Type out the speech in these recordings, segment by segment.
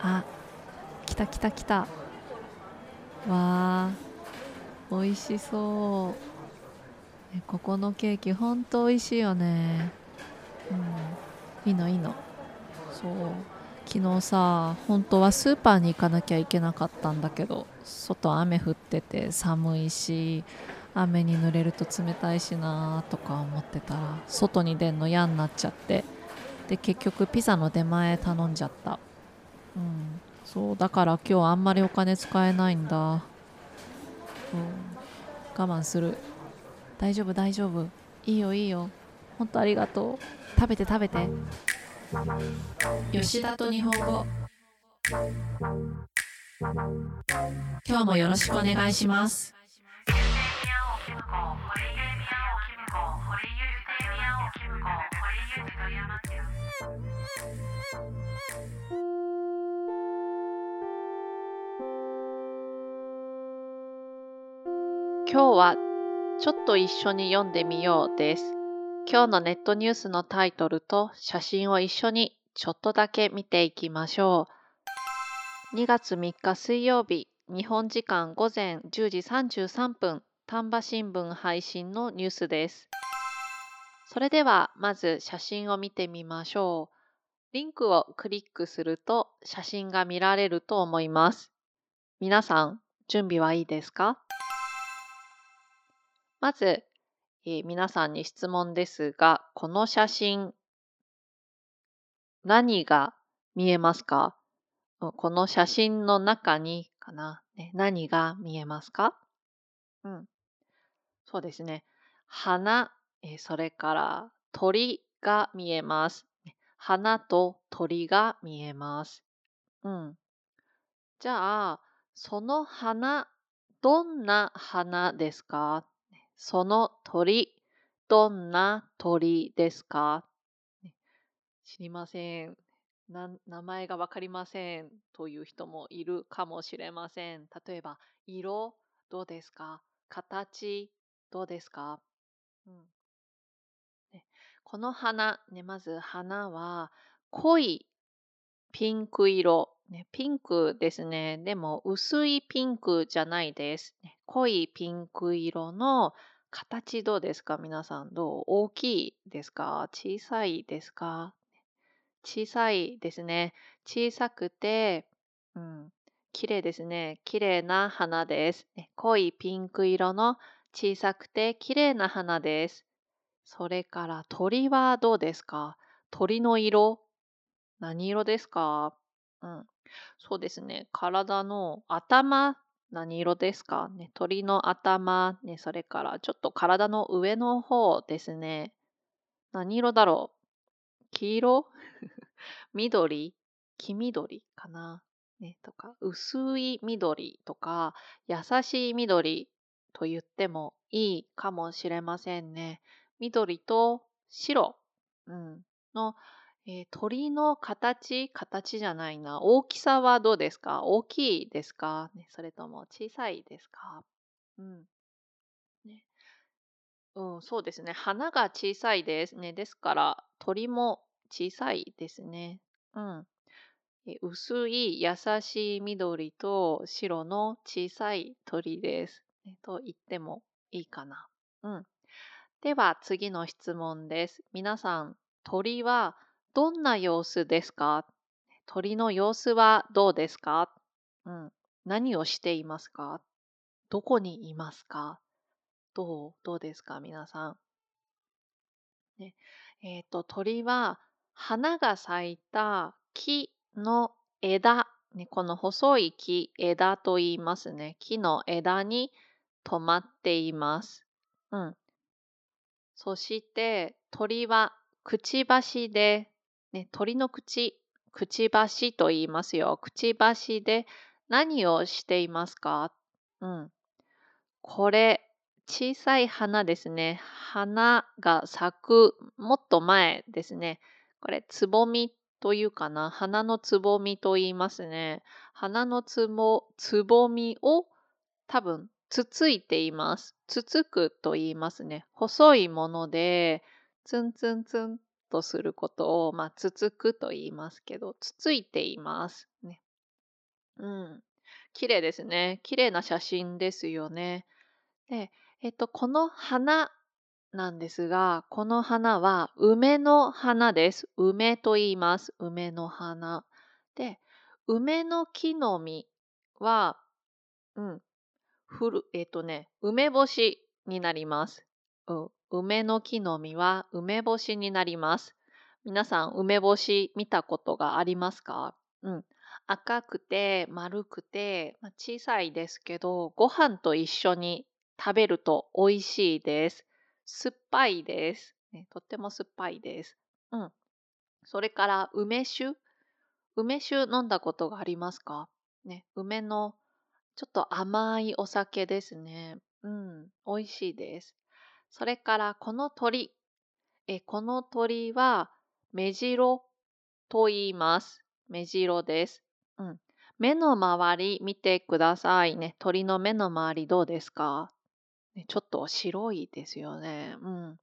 あ来た来た来た。わー美味しそう、ね、ここのケーキほんと美味しいよね。うん。いいのいいの。そう。昨日さ本当はスーパーに行かなきゃいけなかったんだけど外雨降ってて寒いし雨に濡れると冷たいしなとか思ってたら外に出んの嫌になっちゃって。で結局ピザの出前頼んじゃった。そうだから今日あんまりお金使えないんだ、うん、我慢する。大丈夫大丈夫。いいよいいよ。ほんとありがとう。食べて食べて。吉田と日本語。今日もよろしくお願いします。今日はちょっと一緒に読んでみようです。今日のネットニュースのタイトルと写真を一緒にちょっとだけ見ていきましょう。2月3日水曜日、日本時間午前10時33分、丹波新聞配信のニュースです。それではまず写真を見てみましょう。リンクをクリックすると写真が見られると思います。皆さん、準備はいいですか？まず、えー、皆さんに質問ですが、この写真、何が見えますか？この写真の中にかな、ね、何が見えますか？うん。そうですね。花、えー、それから鳥が見えます。花と鳥が見えます。うん。じゃあ、その花、どんな花ですか？その鳥、どんな鳥ですか？知りません。名前がわかりませんという人もいるかもしれません。例えば、色どうですか？形どうですか、うん、この花、ね、まず花は濃いピンク色、ね、ピンクですね。でも薄いピンクじゃないです。ね濃いピンク色の形どうですか？皆さんどう？大きいですか？小さいですか？小さいですね。小さくて、うん、綺麗ですね。綺麗な花です。濃いピンク色の小さくて綺麗な花です。それから鳥はどうですか？鳥の色？何色ですか？うん。そうですね。体の頭、何色ですか？ね。鳥の頭、ね、それからちょっと体の上の方ですね。何色だろう？黄色？緑？黄緑かな？ね、とか、薄い緑とか、優しい緑と言ってもいいかもしれませんね。緑と白、うん、のえー、鳥の形、形じゃないな。大きさはどうですか？大きいですか、ね、それとも小さいですか？うん。ね。うん、そうですね。花が小さいですね。ですから、鳥も小さいですね。うん。薄い優しい緑と白の小さい鳥です。と言ってもいいかな。うん。では次の質問です。皆さん、鳥はどんな様子ですか？鳥の様子はどうですか？うん。何をしていますか？どこにいますか？どう？どうですか？皆さん。ね、えっ、ー、と、鳥は花が咲いた木の枝、ね、この細い木、枝と言いますね。木の枝に止まっています。うん。そして鳥はくちばしでね、鳥の口、くちばしと言いますよ。くちばしで何をしていますか？うん。これ、小さい花ですね。花が咲く、もっと前ですね。これ、つぼみというかな。花のつぼみと言いますね。花のつぼつぼみを多分、つついています。つつくと言いますね。細いもので、ツンツンツンとすることを、まあ、つつくと言いますけど、つついています。ね、うん。綺麗ですね。綺麗な写真ですよね。で、えっと、この花なんですが、この花は梅の花です。梅と言います。梅の花。で、梅の木の実は、うん、ふる、えっとね、梅干しになります。うん、梅の木の実は梅干しになります。皆さん、梅干し見たことがありますか？うん。赤くて丸くて、小さいですけど、ご飯と一緒に食べると美味しいです。酸っぱいです。ね、とっても酸っぱいです。うん。それから梅酒？梅酒飲んだことがありますか？ね、梅のちょっと甘いお酒ですね。うん、美味しいです。それからこの鳥。えこの鳥は目白と言います。目白です。うん。目の周り見てくださいね。鳥の目の周りどうですか、ちょっと白いですよね。うん。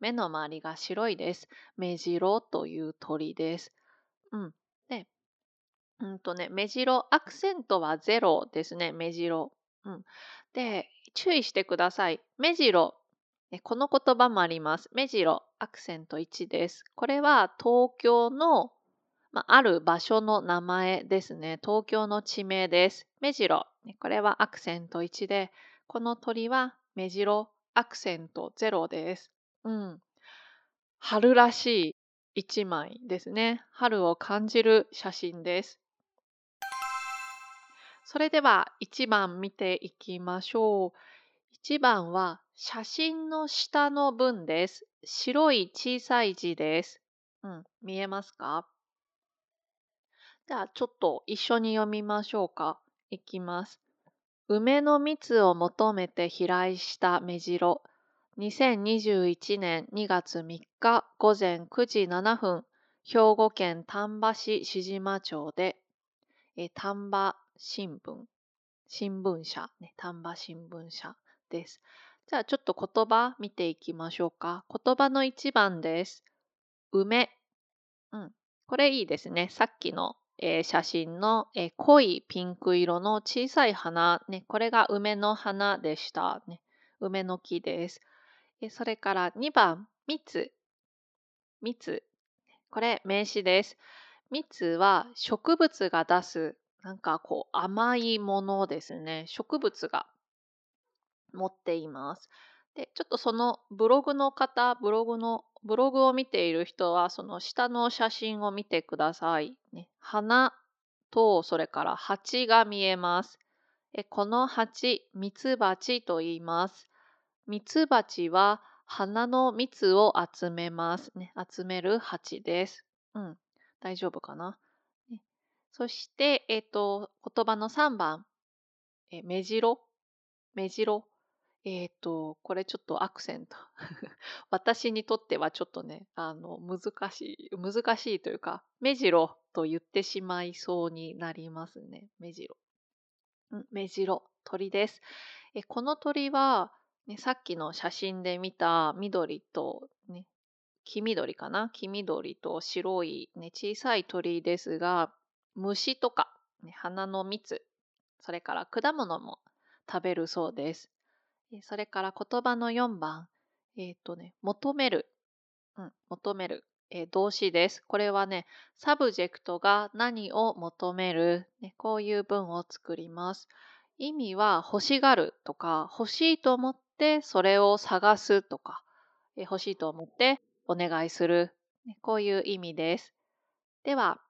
目の周りが白いです。目白という鳥です。うん。で、うんとね、目白、アクセントはゼロですね、目白。うん。で、注意してください。目白、この言葉もあります。目白、アクセント1です。これは東京の、まあ、る場所の名前ですね。東京の地名です。目白、これはアクセント1で、この鳥は目白、アクセント0です。うん。春らしい一枚ですね。春を感じる写真です。それでは1番見ていきましょう。1番は写真の下の文です。白い小さい字です。うん、見えますか？じゃあちょっと一緒に読みましょうか。いきます。梅の蜜を求めて飛来した目白。2021年2月3日午前9時7分、兵庫県丹波市志島町で、え丹波新聞、新聞社、ね、丹波新聞社です。じゃあちょっと言葉見ていきましょうか。言葉の1番です。梅。うん。これいいですね。さっきの、えー、写真の、えー、濃いピンク色の小さい花。ね、これが梅の花でした。ね、梅の木です。えそれから2番、蜜。蜜。これ名詞です。蜜は植物が出す、なんかこう甘いものですね。植物が持っています。で、ちょっとそのブログの方、ブログの、ブログを見ている人は、その下の写真を見てください。ね、花と、それから蜂が見えます。えこの蜂、ミツバチと言います。ミツバチは花の蜜を集めます。ね、集める蜂です。うん、大丈夫かな。そして、えっ、と、言葉の3番、え目白、目白？えっ、と、これちょっとアクセント。私にとってはちょっとね、あの、難しい、難しいというか、目白と言ってしまいそうになりますね。目白。うん、目白、鳥です。えこの鳥は、ね、さっきの写真で見た緑と、ね、黄緑かな？黄緑と白い、ね、小さい鳥ですが、虫とか、ね、花の蜜、それから果物も食べるそうです。それから言葉の4番、えっ、ー、とね、求める。うん、求める。えー、動詞です。これはね、subject が何を求める、ね、こういう文を作ります。意味は欲しがるとか、欲しいと思ってそれを探すとか、えー、欲しいと思ってお願いする、ね、こういう意味です。では、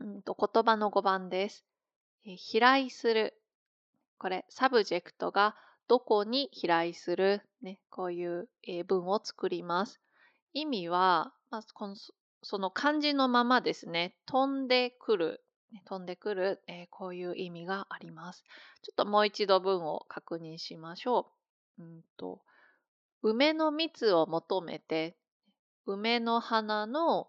うんと言葉の5番です。えー、飛来する。これ、 subject がどこに飛来する、ね、こういう文を作ります。意味は、まあ、このその漢字のままですね、飛んでくる、飛んでくる、えー、こういう意味があります。ちょっともう一度文を確認しましょう。うんと梅の蜜を求めて、梅の花の、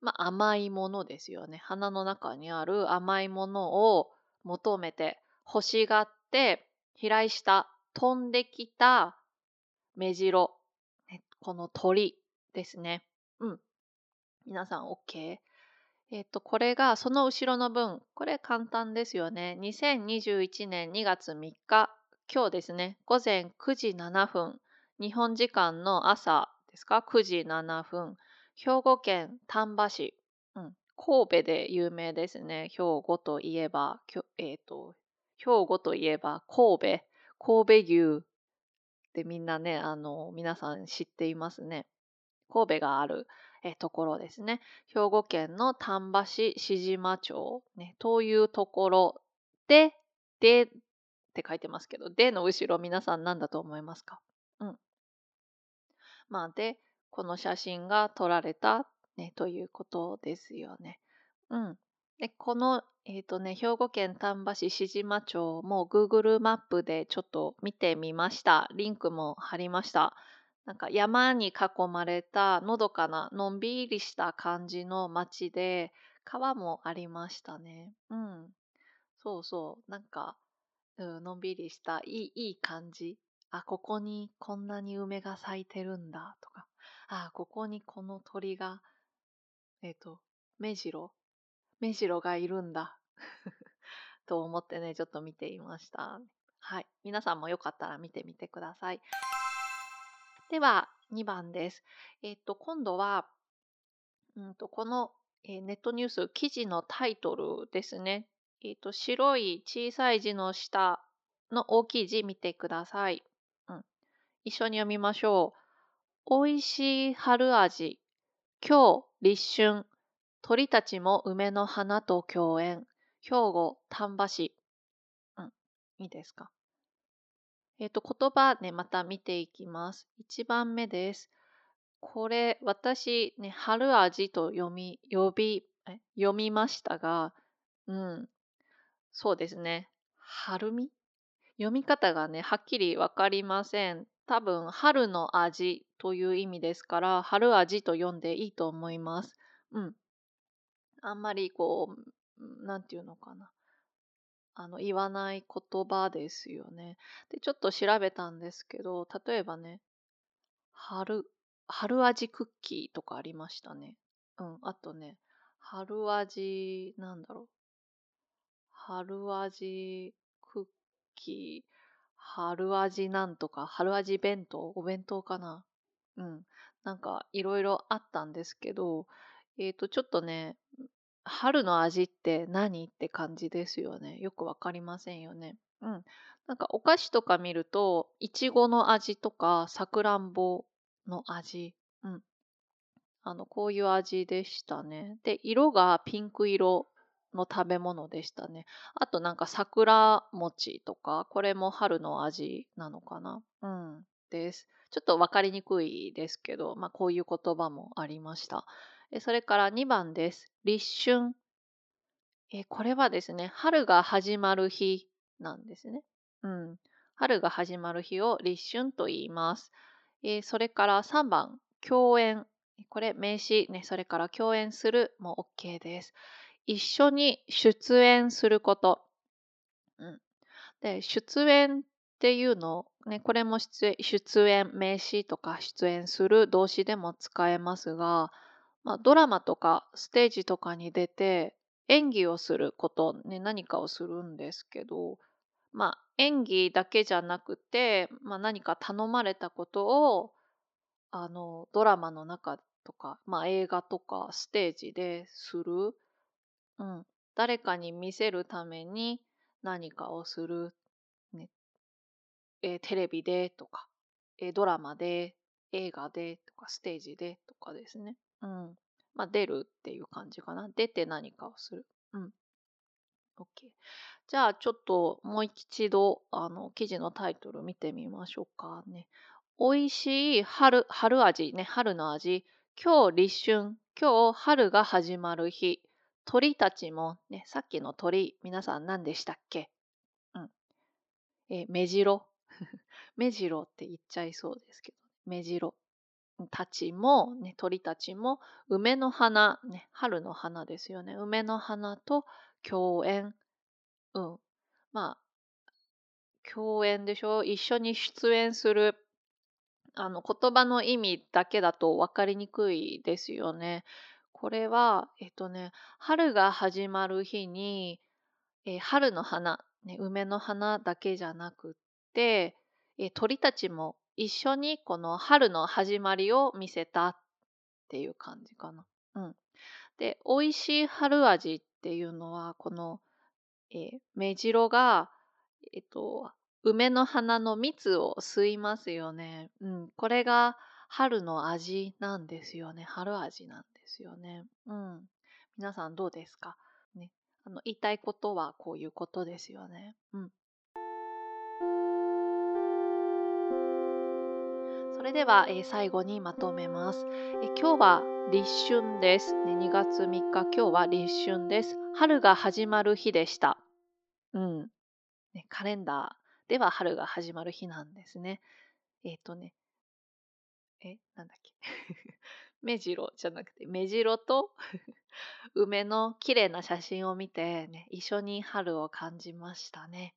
まあ、甘いものですよね。花の中にある甘いものを求めて、欲しがって、飛来した、飛んできた目白。この鳥ですね。うん。皆さん OK? えっ、と、これがその後ろの文。これ簡単ですよね。2021年2月3日、今日ですね、午前9時7分、日本時間の朝ですか、9時7分、兵庫県丹波市、うん、神戸で有名ですね。兵庫といえば、えっ、ー、と、兵庫といえば神戸、神戸牛ってみんなね、あの、皆さん知っていますね。神戸があるえところですね。兵庫県の丹波市志島町、ね、というところで、でって書いてますけど、での後ろ皆さん何だと思いますか？うん。まあで、この写真が撮られた、ね、ということですよね。うん。で、この、えっ、ー、とね、兵庫県丹波市志島町も Google マップでちょっと見てみました。リンクも貼りました。なんか山に囲まれたのどかなのんびりした感じの街で川もありましたね。うん。そうそう。なんか、うん、のんびりしたいいいい感じ。あ、ここにこんなに梅が咲いてるんだとか。あ、ここにこの鳥が、えっ、ー、と、目白目白がいるんだ。と思ってね、ちょっと見ていました。はい。皆さんもよかったら見てみてください。では、2番です。えっと、今度は、うんと、この、えー、ネットニュース記事のタイトルですね。えっと、白い小さい字の下の大きい字見てください。うん。一緒に読みましょう。美味しい春味。今日、立春。鳥たちも梅の花と共演。兵庫、丹波市。うん。いいですか？えっ、ー、と、言葉ね、また見ていきます。1番目です。これ、私、ね、春味と読み、呼び、読みましたが、うん、そうですね。春み読み方がね、はっきりわかりません。多分、春の味という意味ですから、春味と読んでいいと思います。うん。あんまりこう、なんていうのかな。あの、言わない言葉ですよね。で、ちょっと調べたんですけど、例えばね、春、春味クッキーとかありましたね。うん、あとね、春味、なんだろう。春味クッキー、春味なんとか、春味弁当、お弁当かな。うん。なんかいろいろあったんですけど、えっ、ー、と、ちょっとね、春の味って何？って感じですよね。よくわかりませんよね。うん。なんかお菓子とか見ると、いちごの味とか、さくらんぼの味。うん。あの、こういう味でしたね。で、色がピンク色の食べ物でしたね。あとなんか桜餅とか、これも春の味なのかな？うん。です。ちょっとわかりにくいですけど、まあこういう言葉もありました。それから2番です。立春。えこれはですね、春が始まる日なんですね。うん。春が始まる日を立春と言います。えそれから3番、共演。これ名詞ね、それから共演するも OK です。一緒に出演すること。うん、で、出演っていうの、ね、これも出演名詞とか出演する動詞でも使えますが、まあ、ドラマとかステージとかに出て演技をすること、ね、何かをするんですけど、まあ、演技だけじゃなくて、まあ、何か頼まれたことをあのドラマの中とか、まあ、映画とかステージでする、うん、誰かに見せるために何かをする、ね。えー、テレビでとか、えー、ドラマで映画でとかステージでとかですね。うん。まあ、出るっていう感じかな。出て何かをする。うん。OK。じゃあ、ちょっともう一度、あの、記事のタイトル見てみましょうかね。美味しい春、春味ね、春の味。今日立春。今日春が始まる日。鳥たちも、ね、さっきの鳥、皆さん何でしたっけ？うん。え目白。目白って言っちゃいそうですけど、目白。たちも、ね、鳥たちも梅の花、ね、春の花ですよね。梅の花と共演。うん。まあ、共演でしょ？一緒に出演する。あの、言葉の意味だけだと分かりにくいですよね。これは、えっとね、春が始まる日に、え春の花、ね、梅の花だけじゃなくって、え鳥たちも一緒にこの春の始まりを見せたっていう感じかな。うん。で、美味しい春味っていうのは、この、えー目白が、えっと、梅の花の蜜を吸いますよね。うん。これが春の味なんですよね。春味なんですよね。うん。皆さんどうですか？ね。あの、言いたいことはこういうことですよね。うん。れでは、えー最後にまとめます。えー今日は立春です。ね、2月3日、今日は立春です。春が始まる日でした。うん。ね、カレンダーでは春が始まる日なんですね。えっ、とね、え、なんだっけ。目白じゃなくて、目白と 梅の綺麗な写真を見て、ね、一緒に春を感じましたね。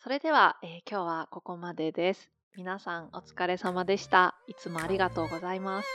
それでは、えー今日はここまでです。皆さんお疲れ様でした。いつもありがとうございます。